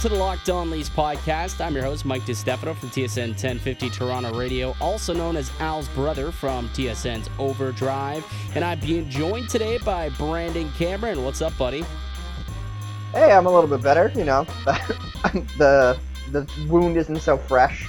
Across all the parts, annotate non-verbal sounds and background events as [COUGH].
to the Locked On Leafs podcast. I'm your host, Mike DiStefano from TSN 1050 Toronto Radio, also known as Al's brother from TSN's Overdrive. And I'm being joined today by Brandon Cameron. What's up, buddy? Hey, I'm a little bit better. You know, [LAUGHS] the the wound isn't so fresh.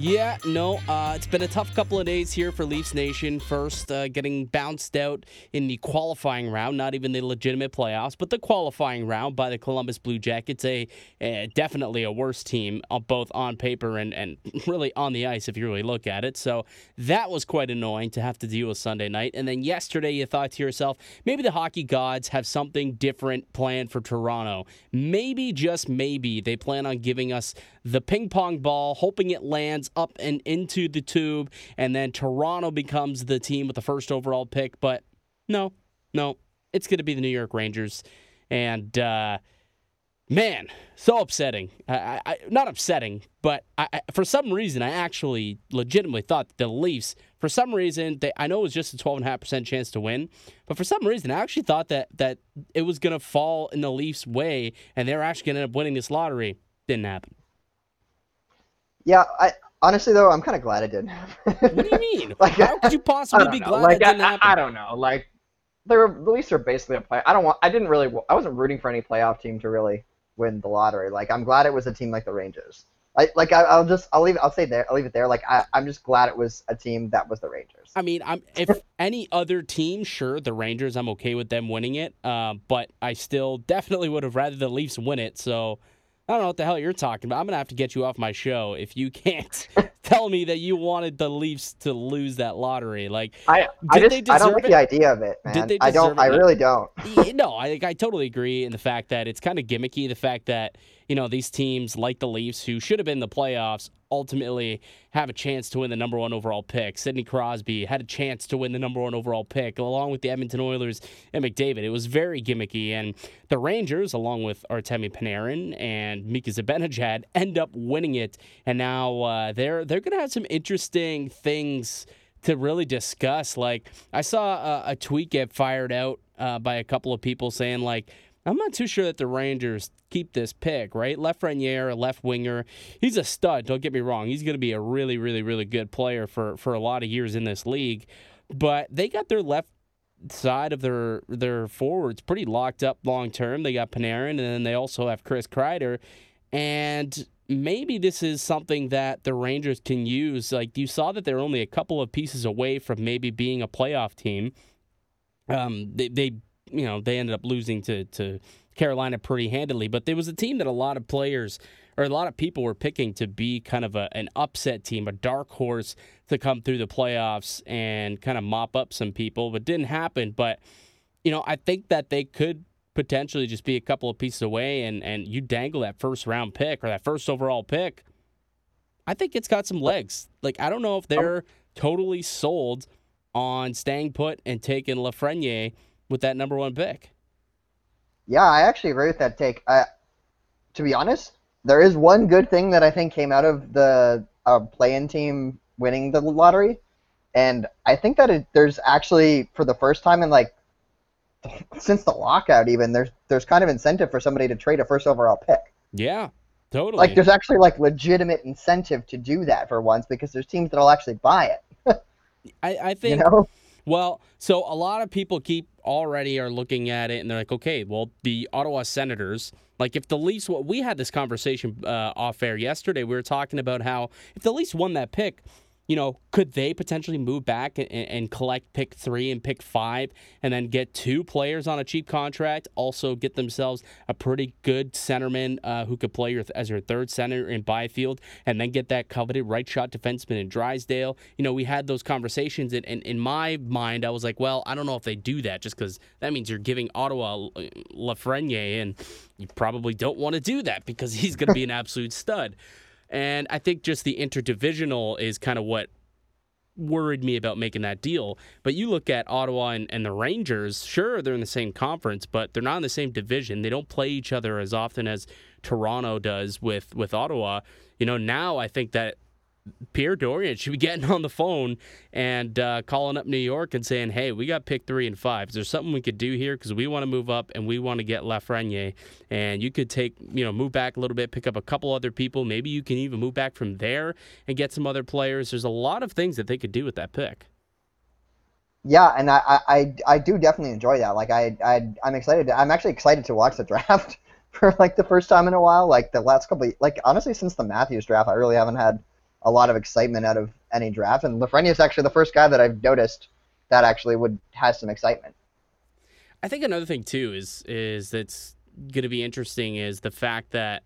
Yeah, no, uh, it's been a tough couple of days here for Leafs Nation. First, uh, getting bounced out in the qualifying round, not even the legitimate playoffs, but the qualifying round by the Columbus Blue Jackets. A, a definitely a worse team, uh, both on paper and, and [LAUGHS] really on the ice if you really look at it. So that was quite annoying to have to deal with Sunday night. And then yesterday, you thought to yourself, maybe the hockey gods have something different planned for Toronto. Maybe, just maybe, they plan on giving us the ping pong ball, hoping it lands up and into the tube, and then Toronto becomes the team with the first overall pick. But no, no, it's going to be the New York Rangers. And, uh, man, so upsetting. I, I, not upsetting, but I, for some reason, I actually legitimately thought the Leafs, for some reason, they, I know it was just a 12.5% chance to win, but for some reason, I actually thought that, that it was going to fall in the Leafs' way and they're actually going to end up winning this lottery. Didn't happen. Yeah, I honestly though I'm kind of glad it didn't happen. what do you [LAUGHS] mean? like, how could you possibly be glad like, it didn't I, happen? I, don't know. Like, they were the Leafs are basically a play. I don't want. I didn't really. I wasn't rooting for any playoff team to really win the lottery. Like, I'm glad it was a team like the Rangers. I, like I, will just I'll leave it, I'll say there I'll leave it there. Like I, I'm just glad it was a team that was the Rangers. I mean, I'm if [LAUGHS] any other team, sure, the Rangers, I'm okay with them winning it. Uh, but I still definitely would have rather the Leafs win it. So I don't know what the hell you're talking about. I'm gonna have to get you off my show if you can't [LAUGHS] tell me that you wanted the Leafs to lose that lottery. Like, I, I just I don't like it? the idea of it, man. Did they I don't. It? I really don't. no, I I totally agree in the fact that it's kind of gimmicky. The fact that you know, these teams like the Leafs, who should have been in the playoffs, ultimately have a chance to win the number one overall pick. Sidney Crosby had a chance to win the number one overall pick, along with the Edmonton Oilers and McDavid. It was very gimmicky. And the Rangers, along with Artemi Panarin and Mika Zibanejad, end up winning it. And now uh, they're they're going to have some interesting things to really discuss. Like I saw a, a tweet get fired out uh, by a couple of people saying like I'm not too sure that the Rangers keep this pick, right? Lafreniere, a left winger. He's a stud, don't get me wrong. He's going to be a really, really, really good player for, for a lot of years in this league. But they got their left side of their their forwards pretty locked up long term. They got Panarin, and then they also have Chris Kreider. And maybe this is something that the Rangers can use. Like you saw that they're only a couple of pieces away from maybe being a playoff team. Um, they, they you know, they ended up losing to, to Carolina pretty handily. But there was a team that a lot of players or a lot of people were picking to be kind of a, an upset team, a dark horse to come through the playoffs and kind of mop up some people, but didn't happen. But, you know, I think that they could potentially just be a couple of pieces away and, and you dangle that first round pick or that first overall pick. I think it's got some legs. Like, I don't know if they're totally sold on staying put and taking Lafreniere with that number one pick. Yeah, I actually agree with that take. I, to be honest, there is one good thing that I think came out of the uh, play-in team winning the lottery, and I think that it, there's actually for the first time in like [LAUGHS] since the lockout, even there's there's kind of incentive for somebody to trade a first overall pick. Yeah, totally. Like there's actually like legitimate incentive to do that for once because there's teams that'll actually buy it. [LAUGHS] I, I think. You know? Well, so a lot of people keep already are looking at it and they're like, okay, well, the Ottawa Senators, like if the Leafs, we had this conversation uh, off air yesterday. We were talking about how if the Leafs won that pick, you know, could they potentially move back and, and, collect pick three and pick five and then get two players on a cheap contract? Also, get themselves a pretty good centerman uh, who could play your, as your third center in Byfield and then get that coveted right shot defenseman in Drysdale. You know, we had those conversations, and, and in my mind, I was like, well, I don't know if they do that just because that means you're giving Ottawa Lafreniere, and you probably don't want to do that because [LAUGHS] he's going to be an absolute stud. And I think just the interdivisional is kind of what worried me about making that deal. But you look at Ottawa and, and, the Rangers, sure, they're in the same conference, but they're not in the same division. They don't play each other as often as Toronto does with, with Ottawa. You know, now I think that Pierre Dorion should be getting on the phone and uh, calling up New York and saying, "Hey, we got pick three and five. Is there something we could do here? Because we want to move up and we want to get Lafreniere, and you could take, you know, move back a little bit, pick up a couple other people. Maybe you can even move back from there and get some other players. There's a lot of things that they could do with that pick." Yeah, and I, I, I do definitely enjoy that. Like I, I I'm excited. To, I'm actually excited to watch the draft [LAUGHS] for like the first time in a while. Like the last couple, like honestly, since the Matthews draft, I really haven't had a lot of excitement out of any draft. And Lafreniere is actually the first guy that I've noticed that actually would has some excitement. I think another thing too is is that's going to be interesting is the fact that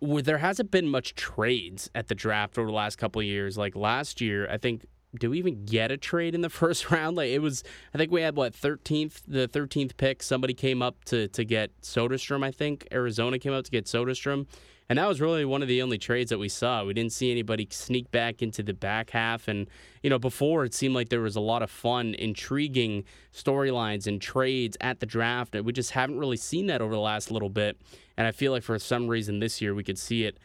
there hasn't been much trades at the draft over the last couple of years. Like last year, I think do we even get a trade in the [LAUGHS] first round? Like it was, I think we had what thirteenth, the thirteenth pick. Somebody came up to to get Soderstrom. I think Arizona came up to get Soderstrom, and that was really one of the only trades that we saw. We didn't see anybody sneak back into the back half. And, you know, before it seemed like there was a lot of fun, intriguing storylines and trades at the draft. We just haven't really seen that over the last little bit. And I feel like for some reason this year we could see it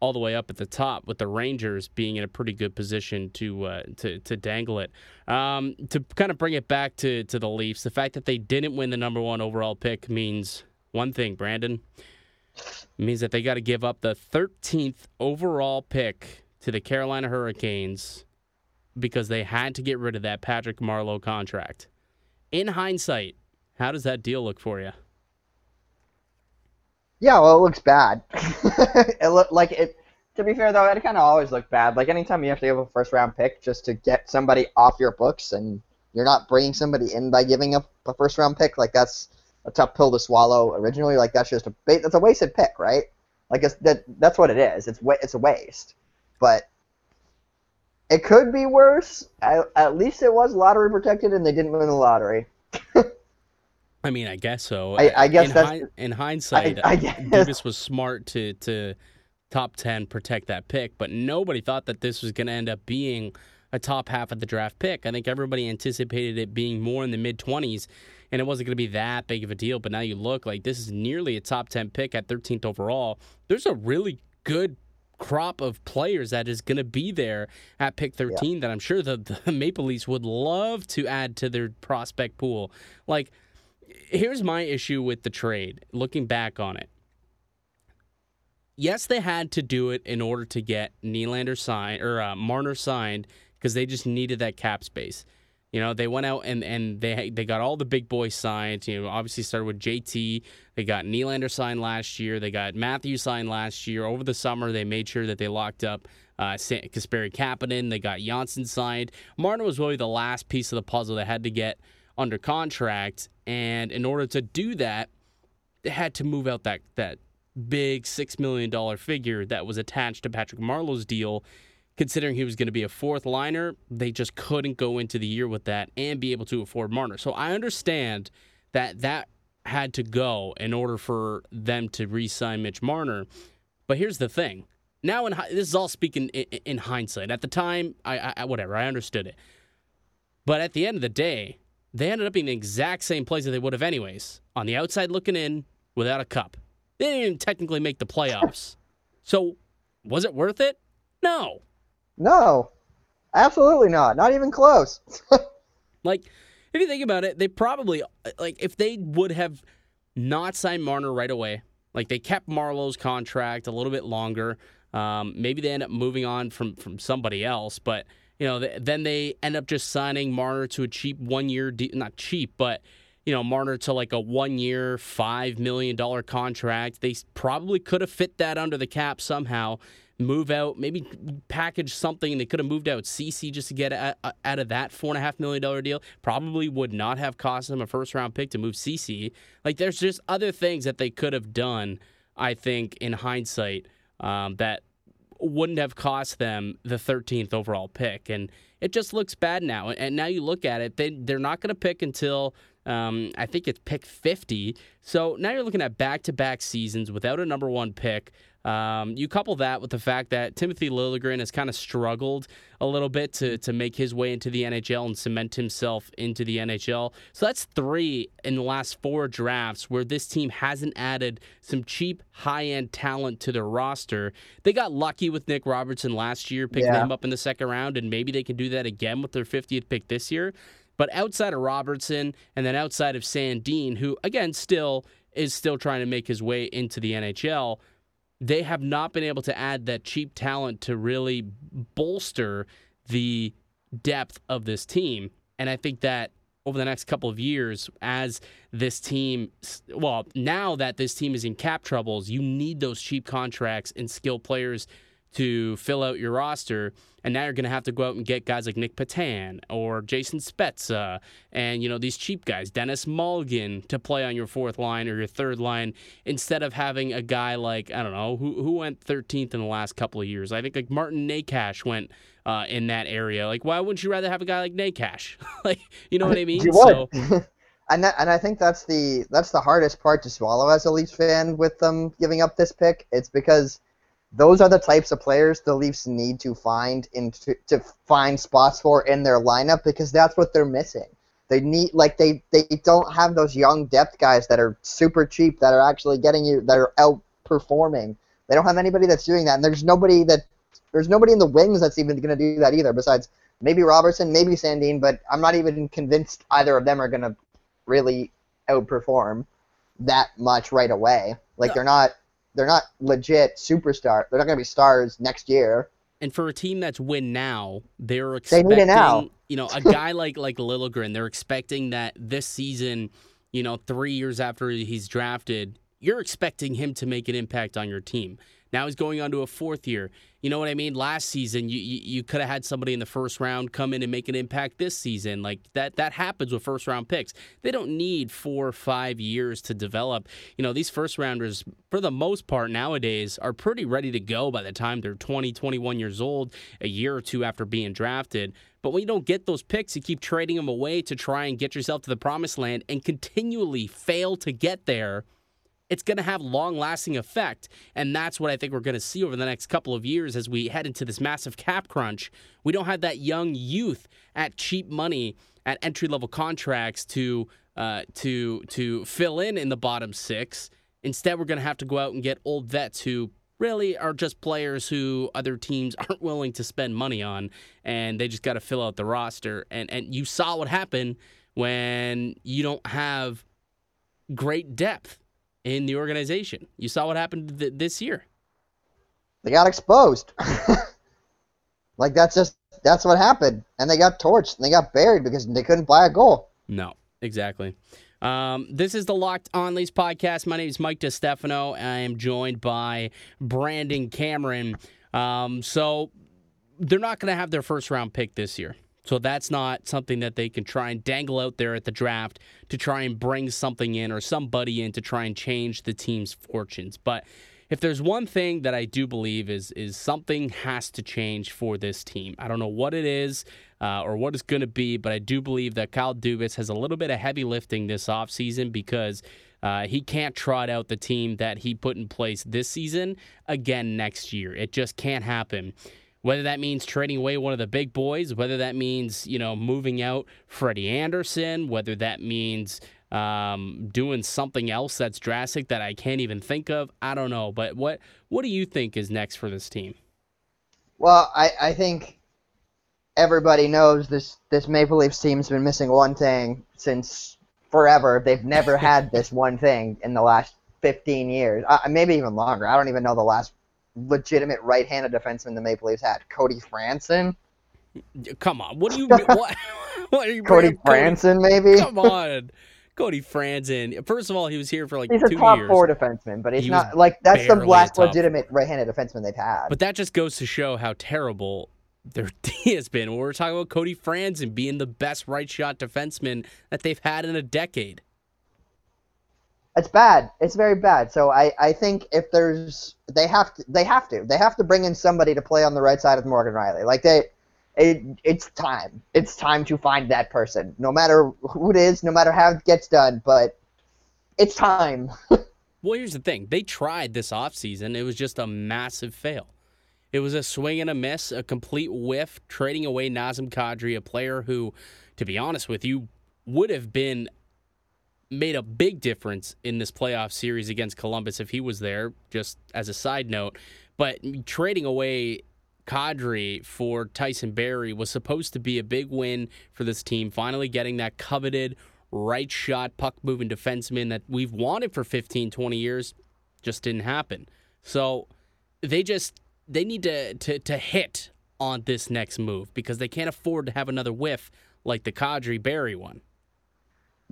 all the way up at the top with the Rangers being in a pretty good position to uh, to to dangle it. Um, to kind of bring it back to to the Leafs, the fact that they didn't win the number one overall pick means one thing, Brandon. It means that they got to give up the 13th overall pick to the Carolina Hurricanes because they had to get rid of that Patrick Marleau contract. In hindsight, how does that deal look for you? Yeah, well, it looks bad. [LAUGHS] it look like it. To be fair, though, it kind of always looked bad. Like anytime you have to give a first round pick just to get somebody off your books, and you're not bringing somebody in by giving up a first round pick, like that's a tough pill to swallow originally. Like that's just a that's a wasted pick, right? Like it's, that that's what it is. It's it's a waste. But it could be worse. I, at least it was lottery protected, and they didn't win the lottery. [LAUGHS] I mean, I guess so. I, I guess in, that's, hi, in hindsight, I, I uh, Dubas was smart to to top ten protect that pick, but nobody thought that this was going to end up being a top half of the draft pick. I think everybody anticipated it being more in the mid twenties and it wasn't going to be that big of a deal. But now you look like this is nearly a top 10 pick at 13th overall. There's a really good crop of players that is going to be there at pick 13 yeah. that I'm sure the, the [LAUGHS] Maple Leafs would love to add to their prospect pool. Like, here's my issue with the trade, looking back on it. Yes, they had to do it in order to get Nylander signed or uh, Marner signed because they just needed that cap space. You know, they went out and, and they they got all the big boys signed. You know, obviously started with JT. They got Nylander signed last year. They got Matthew signed last year. Over the summer, they made sure that they locked up uh, Kasperi Kapanen. They got Johnsson signed. Martin was really the last piece of the puzzle they had to get under contract. And in order to do that, they had to move out that that big six million dollar figure that was attached to Patrick Marleau's deal considering he was going to be a fourth liner, they just couldn't go into the year with that and be able to afford Marner. So I understand that that had to go in order for them to re-sign Mitch Marner. But here's the thing: now, in this is all speaking in, in hindsight. At the time, I, I whatever I understood it, but at the end of the day, they ended up being the exact same place that they would have anyways. On the outside looking in, without a cup, they didn't even technically make the playoffs. so, was it worth it? No. No, absolutely not. Not even close. [LAUGHS] like, if you think about it, they probably like if they would have not signed Marner right away, like they kept Marleau's contract a little bit longer. Um, maybe they end up moving on from from somebody else, but you know, then they end up just signing Marner to a cheap one year, de- not cheap, but you know, Marner to like a one year, $5 million contract. They probably could have fit that under the cap somehow move out, maybe package something. They could have moved out Ceci just to get out of that four and a half million dollar deal. Probably would not have cost them a first round pick to move Ceci. Like there's just other things that they could have done. I think in hindsight um, that wouldn't have cost them the 13th overall pick, and it just looks bad now. And now you look at it, they they're not going to pick until um, I think it's pick 50. So now you're looking at back to back seasons without a number one pick. Um, you couple that with the fact that Timothy Liljegren has kind of struggled a little bit to to make his way into the NHL and cement himself into the NHL. So that's three in the last four drafts where this team hasn't added some cheap high end talent to their roster. They got lucky with Nick Robertson last year, picking Yeah. him up in the second round, and maybe they can do that again with their 50th pick this year. But outside of Robertson and then outside of Sandin, who again still is still trying to make his way into the NHL, they have not been able to add that cheap talent to really bolster the depth of this team. And I think that over the next couple of years, as this team, well, now that this team is in cap troubles, you need those cheap contracts and skilled players to fill out your roster. And now you're going to have to go out and get guys like Nick Patan or Jason Spezza and, you know, these cheap guys, Denis Malgin, to play on your fourth line or your third line instead of having a guy like, I don't know, who, who went 13th in the last couple of years. I think like Martin Necas went uh, in that area. Like, why wouldn't you rather have a guy like Necas? [LAUGHS] like, you know what I mean? You So, would. [LAUGHS] and that, and I think that's the that's the hardest part to swallow as a Leafs fan with them giving up this pick. It's because those are the types of players the Leafs need to find in to, to find spots for in their lineup because that's what they're missing. They need like they they don't have those young depth guys that are super cheap that are actually getting you that are outperforming. They don't have anybody that's doing that, and there's nobody that there's nobody in the wings that's even going to do that either. Besides maybe Robertson, maybe Sandin, but I'm not even convinced either of them are going to really outperform that much right away. Like No. they're not they're not legit superstar. They're not going to be stars next year. And for a team that's win now, they're They expecting need it now. you know a [LAUGHS] guy like like Liljegren. They're expecting that this season, you know, three years after he's drafted, you're expecting him to make an impact on your team. Now he's going on to a fourth year. You know what I mean? Last season, you you, you could have had somebody in the first round come in and make an impact this season. Like that that happens with first round picks. They don't need four or five years to develop. You know, these first rounders, for the most part nowadays, are pretty ready to go by the time they're 20, 21 years old, a year or two after being drafted. But when you don't get those picks, you keep trading them away to try and get yourself to the promised land and continually fail to get there it's going to have long lasting effect. And that's what I think we're going to see over the next couple of years as we head into this massive cap crunch. We don't have that young youth at cheap money at entry level contracts to uh, to to fill in in the bottom six. Instead, we're going to have to go out and get old vets who really are just players who other teams [LAUGHS] aren't willing to spend money on, and they just got to fill out the roster. And and you saw what happened when you don't have great depth in the organization. You saw what happened th- this year. They got exposed. [LAUGHS] like that's just that's what happened, and they got torched and they got buried because they couldn't buy a goal. No, exactly. Um, this is the Locked On Leafs podcast. My name is Mike DeStefano. I am joined by Brandon Cameron. Um, so they're not going to have their first round pick this year. So that's not something that they can try and dangle out there at the draft to try and bring something in or somebody in to try and change the team's fortunes. But if there's one thing that I do believe is is something has to change for this team. I don't know what it is uh, or what it's going to be, but I do believe that Kyle Dubas has a little bit of heavy lifting this offseason because uh, he can't trot out the team that he put in place this season again next year. It just can't happen. Whether that means trading away one of the big boys, whether that means you know moving out Freddie Andersen, whether that means um, doing something else that's drastic that I can't even think of, I don't know. But what what do you think is next for this team? Well, I, I think everybody knows this this Maple Leafs team's been missing one thing since forever. They've never [LAUGHS] had this one thing in the last 15 years, uh, maybe even longer. I don't even know the last legitimate right-handed defenseman the Maple Leafs had. Cody Franson, Come on, what do you [LAUGHS] what? [LAUGHS] what are you Cody up Cody- Franson, maybe. Come on, Cody Franson. First of all, he was here for like He's a top years. four defenseman, but he's He not like that's the last legitimate right-handed defenseman they've had. But that just goes to show how terrible their [LAUGHS] D has been. We're talking about Cody Franson being the best right shot defenseman that they've had in a decade. It's bad. It's very bad. So I, I think if there's they have to they have to they have to bring in somebody to play on the right side of Morgan Rielly. Like they it it's time. It's time to find that person. No matter who it is, no matter how it gets done, but it's time. [LAUGHS] Well, here's the thing. They tried this offseason. It was just a massive fail. It was a swing and a miss, a complete whiff, trading away Nazem Kadri, a player who, to be honest with you, would have been made a big difference in this playoff series against Columbus if he was there, just as a side note. But trading away Kadri for Tyson Barrie was supposed to be a big win for this team, finally getting that coveted right shot, puck moving defenseman that we've wanted for 15, 20 years. Just didn't happen. So they just they need to, to, to hit on this next move because they can't afford to have another whiff like the Kadri Barrie one.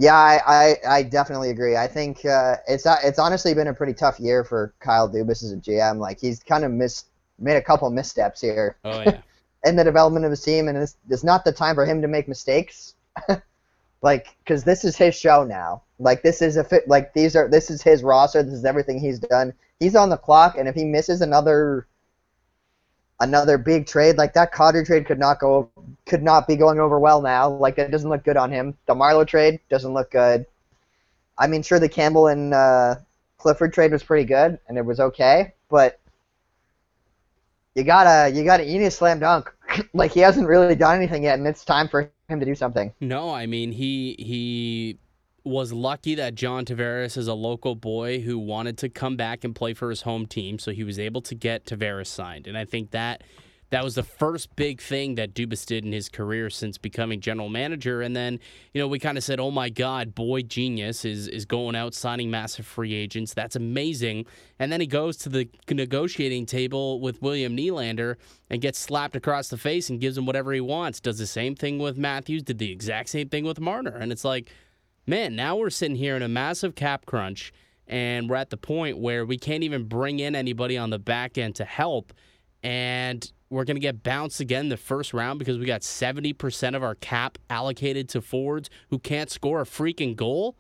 Yeah, I, I, I, definitely agree. I think uh, it's it's honestly been a pretty tough year for Kyle Dubas as a GM. Like he's kind of missed made a couple missteps here. Oh [LAUGHS] yeah. in the development of his team, and it's, it's not the time for him to make mistakes. [LAUGHS] like, because this is his show now. Like this is a fit. Like these are this is his roster. This is everything he's done. He's on the clock, and if he misses another another big trade like that Cotter trade could not go could not be going over well now. Like it doesn't look good on him. The Marleau trade doesn't look good. I mean, sure the Campbell and uh, Clifford trade was pretty good and it was okay, but you gotta you gotta need a slam dunk. [LAUGHS] like he hasn't really done anything yet, and it's time for him to do something. No, I mean he he was lucky that John Tavares is a local boy who wanted to come back and play for his home team, so he was able to get Tavares signed. And I think that that was the first big thing that Dubas did in his career since becoming general manager. And then, you know, we kind of said, "Oh my God, boy genius is is going out signing massive free agents. That's amazing." And then he goes to the negotiating table with William Nylander and gets slapped across the face and gives him whatever he wants. Does the same thing with Matthews. Did the exact same thing with Marner. And it's like man, now we're sitting here in a massive cap crunch, and we're at the point where we can't even bring in anybody on the back end to help. And we're going to get bounced again the first round because we got 70% of our cap allocated to forwards who can't score a freaking goal.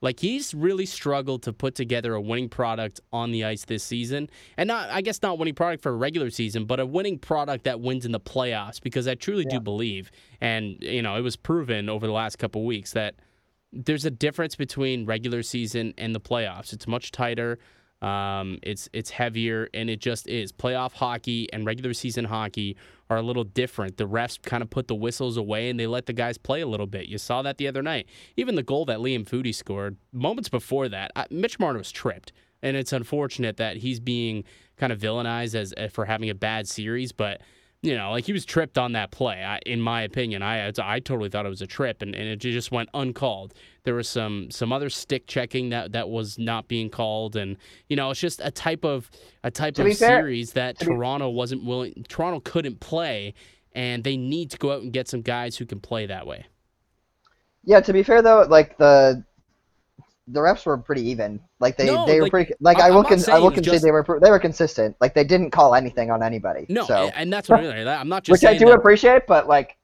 Like he's really struggled to put together a winning product on the ice this season. And not I guess not winning product for a regular season, but a winning product that wins in the playoffs because I truly yeah. do believe and you know, it was proven over the last couple weeks that there's a difference between regular season and the playoffs. It's much tighter. Um, it's it's heavier, and it just is. Playoff hockey and regular season hockey are a little different. The refs kind of put the whistles away and they let the guys play a little bit. You saw that the other night. Even the goal that Liam Foudy scored moments before that, Mitch Marner was tripped, and it's unfortunate that he's being kind of villainized as for having a bad series, but you know, like he was tripped on that play. I, in my opinion, I I totally thought it was a trip, and, and it just went uncalled. There was some some other stick checking that, that was not being called, and you know, it's just a type of a type of series fair, that Toronto be... wasn't willing. Toronto couldn't play, and they need to go out and get some guys who can play that way. Yeah, to be fair though, like the the refs were pretty even. Like they, no, they were like, pretty. Like I, I will, con- I will concede just, they were they were consistent. Like they didn't call anything on anybody. No, so. and that's what I mean. I'm not just which I do that... appreciate, but like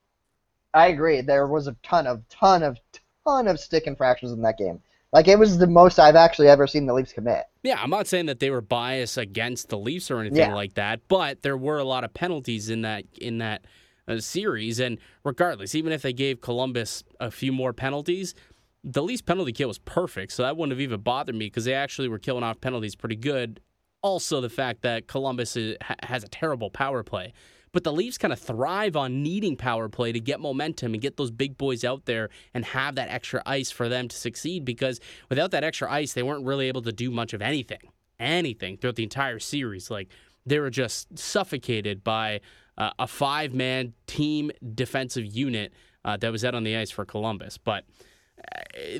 I agree. There was a ton of ton of ton of stick infractions in that game. Like it was the most I've actually ever seen the Leafs commit. Yeah, I'm not saying that they were biased against the Leafs or anything yeah. like that, but there were a lot of penalties in that in that uh, series. And regardless, even if they gave Columbus a few more penalties, the Leafs penalty kill was perfect, so that wouldn't have even bothered me because they actually were killing off penalties pretty good. Also, the fact that Columbus is, has a terrible power play. But the Leafs kind of thrive on needing power play to get momentum and get those big boys out there and have that extra ice for them to succeed because without that extra ice, they weren't really able to do much of anything. Anything throughout the entire series. Like, they were just suffocated by uh, a five man team defensive unit uh, that was out on the ice for Columbus. But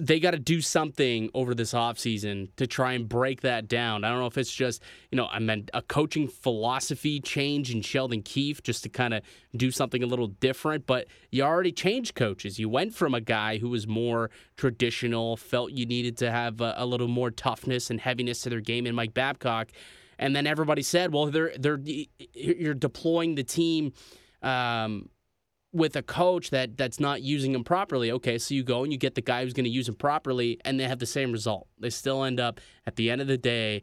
they got to do something over this offseason to try and break that down. I don't know if it's just, you know, I meant a coaching philosophy change in Sheldon Keefe just to kind of do something a little different, but you already changed coaches. You went from a guy who was more traditional, felt you needed to have a, a little more toughness and heaviness to their game in Mike Babcock, and then everybody said, "Well, they're they're you're deploying the team um, with a coach that that's not using them properly. Okay, so you go and you get the guy who's going to use them properly, and they have the same result. They still end up at the end of the day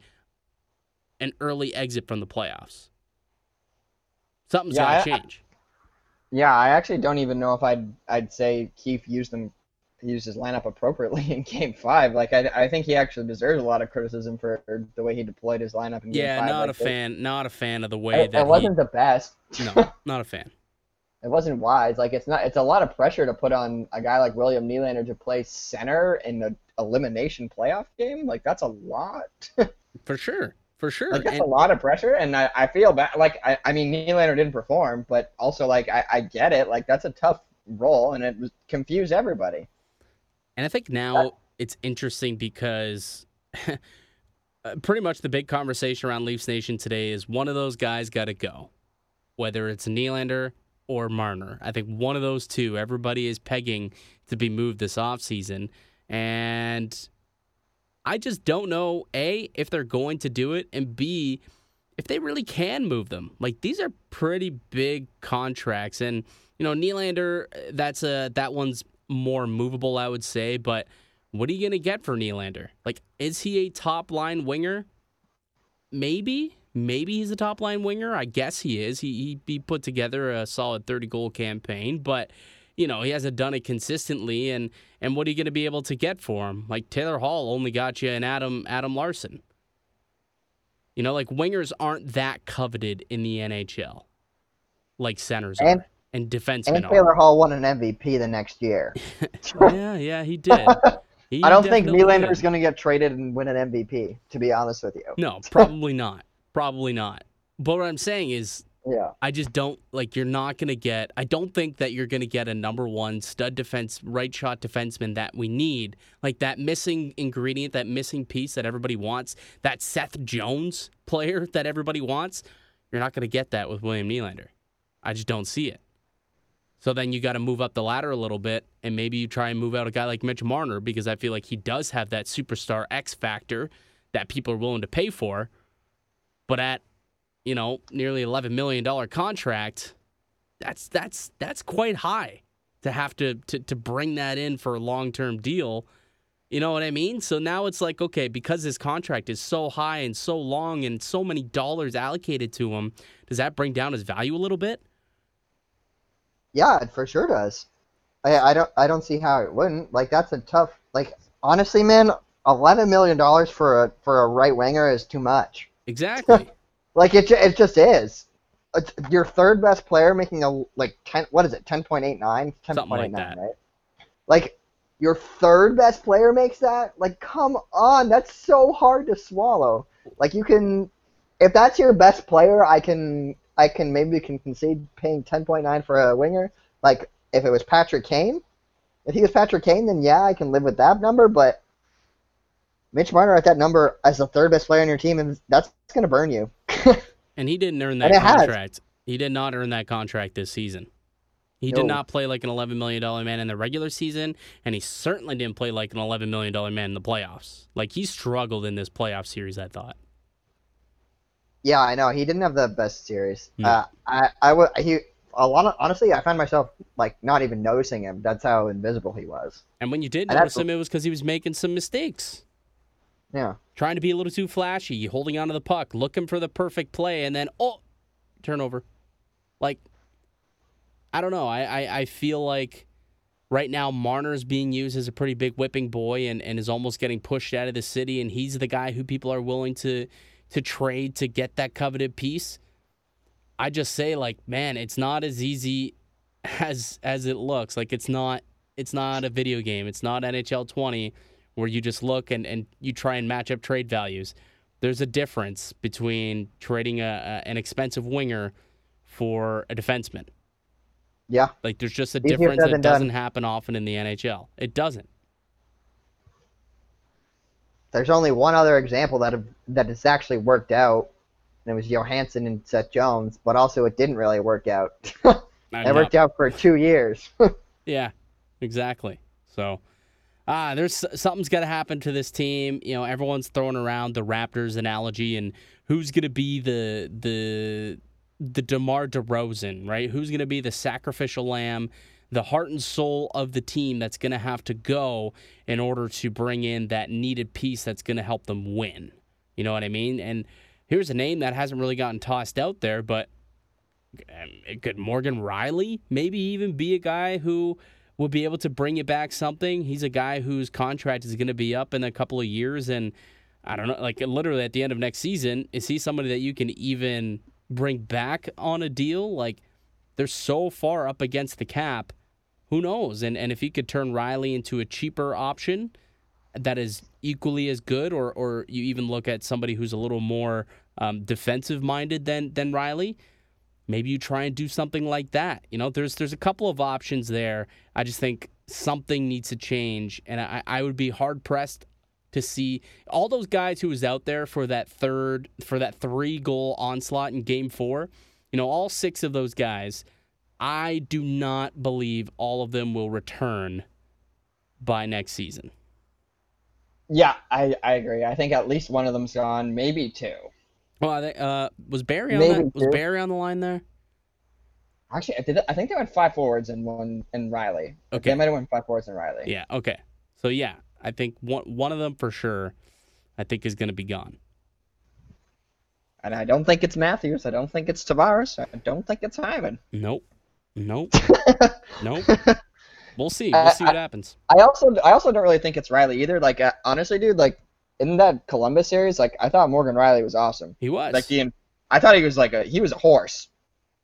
an early exit from the playoffs. Something's yeah, got to change. I, yeah, I actually don't even know if I'd I'd say Keefe used them used his lineup appropriately [LAUGHS] in Game Five. Like I, I think he actually deserves a lot of criticism for the way he deployed his lineup in Game Yeah, Five. not Like, a fan. Not a fan of the way it, that it wasn't the best. he. No, [LAUGHS] not a fan. It wasn't wise. Like it's not. It's a lot of pressure to put on a guy like William Nylander to play center in an elimination playoff game. Like that's a lot. [LAUGHS] For sure. For sure. like that's And- a lot of pressure, and I, I feel bad. Like I, I mean, Nylander didn't perform, but also like I, I get it. Like that's a tough role, and it was confused everybody. And I think now it's interesting because [LAUGHS] uh, pretty much the big conversation around Leafs Nation today is one of those guys got to go, whether it's Nylander or Marner. I think one of those two, everybody is pegging to be moved this offseason. And I just don't know, A, if they're going to do it, and B, if they really can move them. Like these are pretty big contracts. And, you know, Nylander, that's a that one's more movable, I would say. But what are you going to get for Nylander? Like, is he a top line winger? Maybe. Maybe he's a top line winger. I guess he is. He, he, he put together a solid 30 goal campaign, but, you know, he hasn't done it consistently. And, and what are you going to be able to get for him? Like, Taylor Hall only got you an Adam, Adam Larsson. You know, like, wingers aren't that coveted in the NHL like centers And- are. And defensemen And are. Taylor Hall won an MVP the next year. [LAUGHS] yeah, yeah, he did. [LAUGHS] He I don't think Nylander is going to get traded and win an MVP. To be honest with you. No, probably not. Probably not. But what I'm saying is, Yeah. I just don't like. You're not going to get. I don't think that you're going to get a number one stud defense, right shot defenseman that we need. Like that missing ingredient, that missing piece that everybody wants. That Seth Jones player that everybody wants. You're not going to get that with William Nylander. I just don't see it. So then you got to move up the ladder a little bit, and maybe you try and move out a guy like Mitch Marner because I feel like he does have that superstar X factor that people are willing to pay for. But at you know nearly eleven million dollar contract, that's that's that's quite high to have to to to bring that in for a long term deal. You know what I mean? So now it's like okay, because his contract is so high and so long and so many dollars allocated to him, does that bring down his value a little bit? Yeah, it for sure does. I, I don't I don't see how it wouldn't. Like that's a tough. Like honestly, man, eleven million dollars for a for a right winger is too much. Exactly. [LAUGHS] Like it it just is. It's your third best player making a like ten. What is it? Ten point eight nine. Ten Something point like that. right? Like your third best player makes that. Like come on, that's so hard to swallow. Like you can, if that's your best player, I can I can maybe can concede paying ten point nine for a winger. Like if it was Patrick Kane, if he was Patrick Kane, then yeah, I can live with that number. But Mitch Marner at that number as the third best player on your team, and that's gonna burn you. [LAUGHS] And he didn't earn that it has. contract. He did not earn that contract this season. He did not play like an $11 million man in the regular season, and he certainly didn't play like an $11 million man in the playoffs. Like, he struggled in this playoff series, I thought. Yeah, I know he didn't have the best series. No. Uh, I I would he a lot of honestly I find myself like not even noticing him. That's how invisible he was. And when you did And notice him, it was because he was making some mistakes. Yeah, Trying to be a little too flashy, holding onto the puck, looking for the perfect play, and then, oh, turnover. Like, I don't know. I, I, I feel like right now Marner is being used as a pretty big whipping boy and, and is almost getting pushed out of the city, and he's the guy who people are willing to to trade to get that coveted piece. I just say, like, man, it's not as easy as as it looks. Like it's not it's not a video game. It's not NHL 20 where you just look and, and you try and match up trade values. There's a difference between trading a, a an expensive winger for a defenseman. yeah. Like there's just a Easier difference that doesn't happen often in the NHL. It doesn't. There's only one other example that have, that has actually worked out, and it was Johansen and Seth Jones. But also, it didn't really work out. [LAUGHS] It worked out for two years. [LAUGHS] Yeah, exactly. So, ah, there's something's got to happen to this team. You know, everyone's throwing around the Raptors analogy and who's going to be the the the DeMar DeRozan, right? Who's going to be the sacrificial lamb, the heart and soul of the team that's going to have to go in order to bring in that needed piece that's going to help them win. You know what I mean? And here's a name that hasn't really gotten tossed out there, but um, could Morgan Rielly maybe even be a guy who would be able to bring you back something. He's a guy whose contract is going to be up in a couple of years, and I don't know, like literally at the end of next season, is he somebody that you can even bring back on a deal? Like they're so far up against the cap. Who knows? And and if he could turn Rielly into a cheaper option that is equally as good, or or you even look at somebody who's a little more um, defensive minded than than Rielly, maybe you try and do something like that. You know, there's there's a couple of options there. I just think something needs to change, and I, I would be hard pressed to see all those guys who was out there for that third for that three goal onslaught in game four. You know, all six of those guys. I do not believe all of them will return by next season. Yeah, I, I agree. I think at least one of them's gone, maybe two. Well, I think uh, was Barrie on that? Was Barrie on the line there? Actually, I did. I think they went five forwards and one and Rielly. Okay, they might have went five forwards and Rielly. Yeah. Okay. So yeah, I think one one of them for sure. I think is going to be gone. And I don't think it's Matthews. I don't think it's Tavares. I don't think it's Hyman. Nope. Nope. [LAUGHS] nope. We'll see. We'll see what happens. I also I also don't really think it's Rielly either. Like uh, honestly, dude, like in that Columbus series, like I thought Morgan Rielly was awesome. He was. Like the I thought he was like a he was a horse.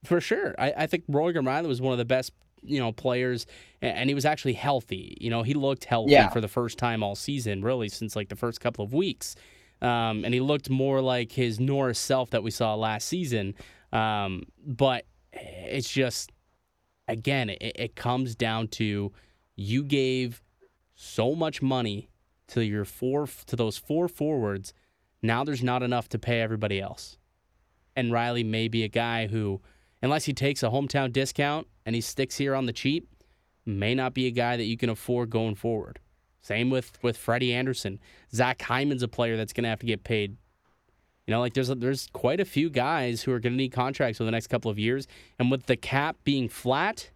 For sure. I, I think Morgan Rielly was one of the best, you know, players and he was actually healthy. You know, he looked healthy yeah. for the first time all season, really, since like the first couple of weeks. Um, and he looked more like his Norris self that we saw last season. Um, but it's just again, it, it comes down to you gave so much money to your four to those four forwards. Now there's not enough to pay everybody else. And Rielly may be a guy who, unless he takes a hometown discount and he sticks here on the cheap, may not be a guy that you can afford going forward. Same with with Freddie Andersen. Zach Hyman's a player that's going to have to get paid. You know, like there's a, there's quite a few guys who are going to need contracts over the next couple of years, and with the cap being flat,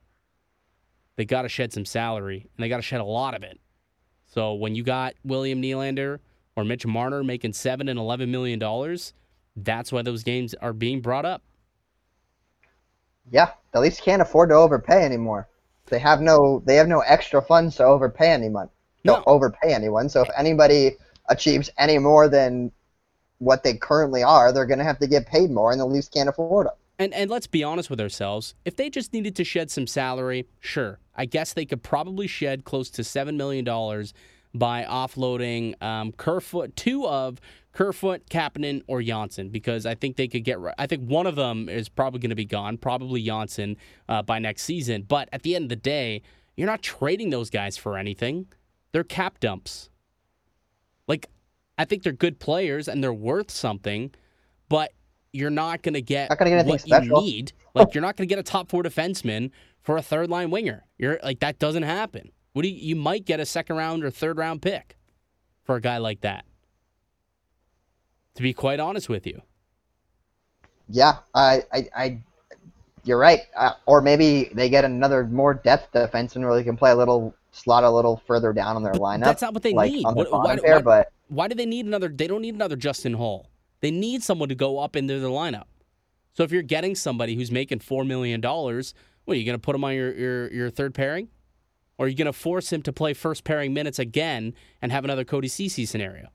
they got to shed some salary, and they got to shed a lot of it. So when you got William Nylander or Mitch Marner making seven and eleven million dollars, that's why those games are being brought up. Yeah, the Leafs can't afford to overpay anymore. They have no they have no extra funds to overpay anyone. Don't no. overpay anyone. So if anybody achieves any more than what they currently are, they're going to have to get paid more, and the Leafs can't afford them. And and let's be honest with ourselves. If they just needed to shed some salary, sure, I guess they could probably shed close to seven million dollars by offloading um, Kerfoot, two of Kerfoot, Kapanen, or Johnsson, because I think they could get. I think one of them is probably going to be gone, probably Johnsson uh, by next season. But at the end of the day, you're not trading those guys for anything. They're cap dumps. Like, I think they're good players and they're worth something, but you're not going to get, not gonna get what special. you need. Like you're not going to get a top four defenseman for a third line winger. You're like that doesn't happen. What do you, you might get a second round or third round pick for a guy like that. To be quite honest with you. Yeah, I, I, I you're right. Uh, or maybe they get another more depth defenseman where they can play a little slot a little further down on their but lineup. That's not what they like need. What, why, there, why, but why do they need another? They don't need another Justin Holl. They need someone to go up into the lineup. So if you're getting somebody who's making four million dollars, what are you going to put him on your, your, your third pairing? Or are you going to force him to play first pairing minutes again and have another Cody Ceci scenario?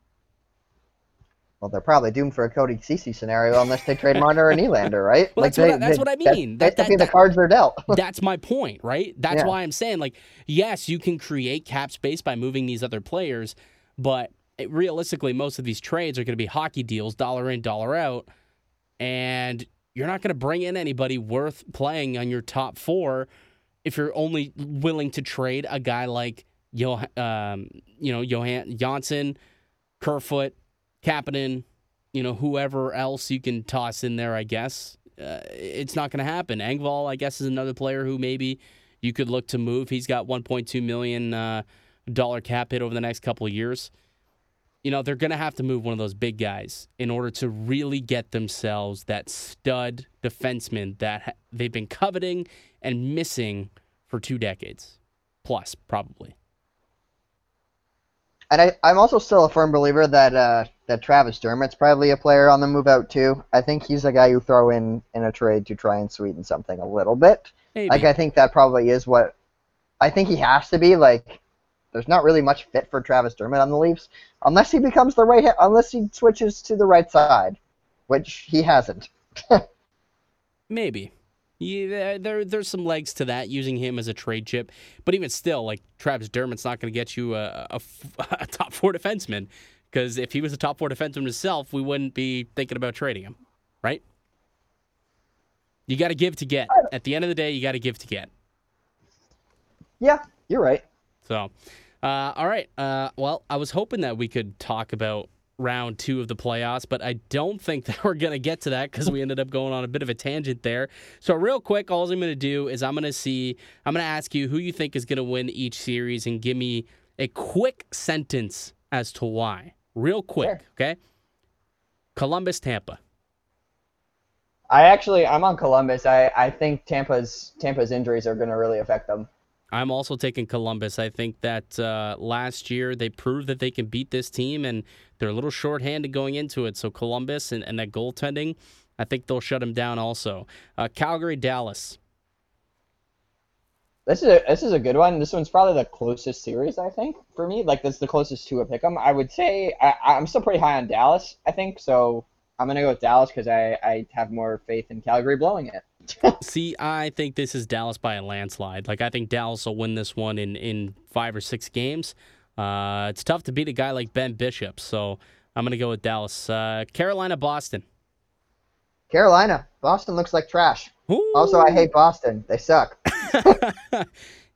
Well, they're probably doomed for a Cody Ceci scenario unless they trade Marner and Elander, right? well, like that's, they, what, I, that's they, what I mean. That, that, that, the cards are dealt. [LAUGHS] that's my point, right? That's yeah. why I'm saying, like, yes, you can create cap space by moving these other players, but realistically, most of these trades are going to be hockey deals, dollar in, dollar out, and you're not going to bring in anybody worth playing on your top four if you're only willing to trade a guy like Yo, um, you know, Johan Johnsson, Kerfoot, Kapanen, you know, whoever else you can toss in there, I guess. Uh, it's not going to happen. Engvall, I guess, is another player who maybe you could look to move. He's got 1.2 million uh, dollar cap hit over the next couple of years you know, they're going to have to move one of those big guys in order to really get themselves that stud defenseman that they've been coveting and missing for two decades plus, probably. And I, I'm also still a firm believer that uh, that Travis Dermott's probably a player on the move out too. I think he's a guy you throw in in a trade to try and sweeten something a little bit. Maybe. Like I think that probably is what I think he has to be like. There's not really much fit for Travis Dermott on the Leafs unless he becomes the right unless he switches to the right side, which he hasn't. [LAUGHS] Maybe. Yeah, there there's some legs to that using him as a trade chip, but even still, like Travis Dermott's not going to get you a, a, [LAUGHS] a, top four defenseman because if he was a top four defenseman himself, we wouldn't be thinking about trading him, right? You got to give to get. At the end of the day, you got to give to get. Yeah, you're right. So, uh, all right. Uh, well, I was hoping that we could talk about round two of the playoffs, but I don't think [LAUGHS] that we're going to get to that because we ended up going on a bit of a tangent there. So, real quick, all I'm going to do is I'm going to see, I'm going to ask you who you think is going to win each series and give me a quick sentence as to why. Real quick, sure. okay? Columbus, Tampa. I actually, I'm on Columbus. I, I think Tampa's Tampa's injuries are going to really affect them. I'm also taking Columbus. I think that uh, last year they proved that they can beat this team, and they're a little shorthanded going into it. So Columbus and, and that goaltending, I think they'll shut them down. Also, uh, Calgary, Dallas. This is a this is a good one. This one's probably the closest series I think for me. Like this is the closest to a pick'em. I would say I, I'm still pretty high on Dallas. I think so. I'm gonna go with Dallas because I I have more faith in Calgary blowing it. See, I think this is Dallas by a landslide. Like I think Dallas will win this one in in five or six games. Uh, it's tough to beat a guy like Ben Bishop, so I'm gonna go with Dallas. Uh, Carolina, Boston. Carolina, Boston looks like trash. Ooh. Also, I hate Boston. They suck. [LAUGHS]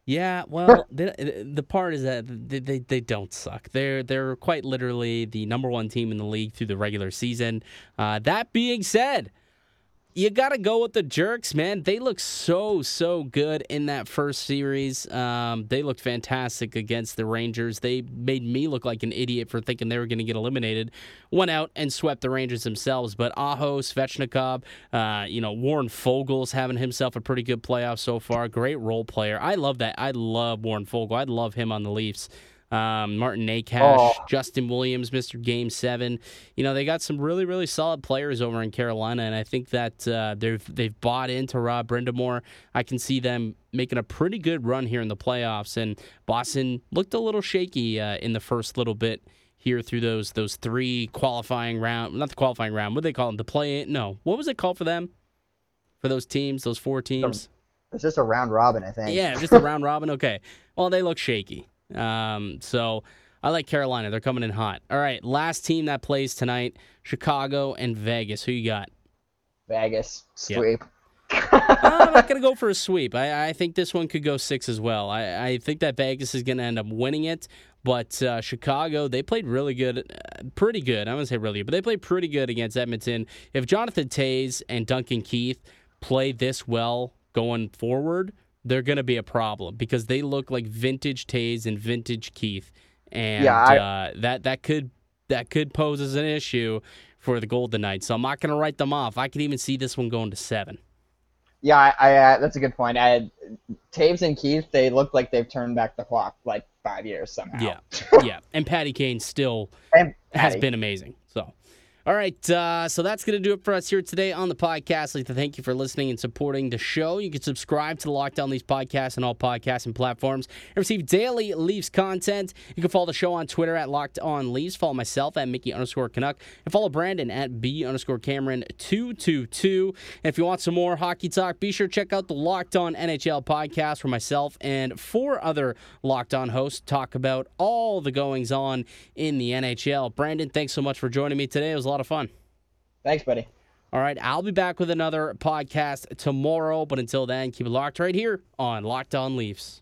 yeah, well, [LAUGHS] the, the part is that they, they, they don't suck. They're they're quite literally the number one team in the league through the regular season. Uh, that being said you got to go with the jerks, man. They look so, so good in that first series. Um, they looked fantastic against the Rangers. They made me look like an idiot for thinking they were going to get eliminated. Went out and swept the Rangers themselves. But Aho, Svechnikov, uh, you know, Warren Foegele's having himself a pretty good playoff so far. Great role player. I love that. I love Warren Foegele. I love him on the Leafs um, Martin Necas, oh. Justin Williams, Mr. Game Seven. You know they got some really really solid players over in Carolina, and I think that uh, they've they've bought into Rod Brind'Amour. I can see them making a pretty good run here in the playoffs. And Boston looked a little shaky uh, in the first little bit here through those those three qualifying round, not the qualifying round. What do they call them? The play? No, what was it called for them? For those teams, those four teams. It's just a round robin, I think. Yeah, just a round robin. Okay. [LAUGHS] Well, they look shaky. Um, so I like Carolina. They're coming in hot. All right, last team that plays tonight: Chicago and Vegas. Who you got? Vegas sweep. Yep. I'm not going [LAUGHS] to go for a sweep. I, I, think this one could go six as well. I, I think that Vegas is going to end up winning it. But uh, Chicago, they played really good, uh, pretty good. I'm going to say really good, but they played pretty good against Edmonton. If Jonathan Toews and Duncan Keith play this well going forward, they're going to be a problem because they look like vintage Toews and vintage Keith, and yeah, I, uh, that that could that could pose as an issue for the Golden Knights. So I'm not going to write them off. I could even see this one going to seven. Yeah, I, I uh, that's a good point. I, Toews and Keith, they look like they've turned back the clock like five years somehow. Yeah, [LAUGHS] yeah, and Patty Kane still Patty. has been amazing. So. All right, uh, so that's going to do it for us here today on the podcast. I'd like to thank you for listening and supporting the show. You can subscribe to the Locked On Leafs podcast on all podcasting platforms and receive daily Leafs content. You can follow the show on Twitter at Locked On Leafs. Follow myself at Mickey underscore Canuck and follow Brandon at B underscore Cameron 222. And if you want some more hockey talk, be sure to check out the Locked On NHL podcast where myself and four other Locked On hosts talk about all the goings on in the NHL. Brandon, thanks so much for joining me today. It was a lot of fun. Thanks, buddy. All right, I'll be back with another podcast tomorrow, but until then, keep it locked right here on Locked On Leafs.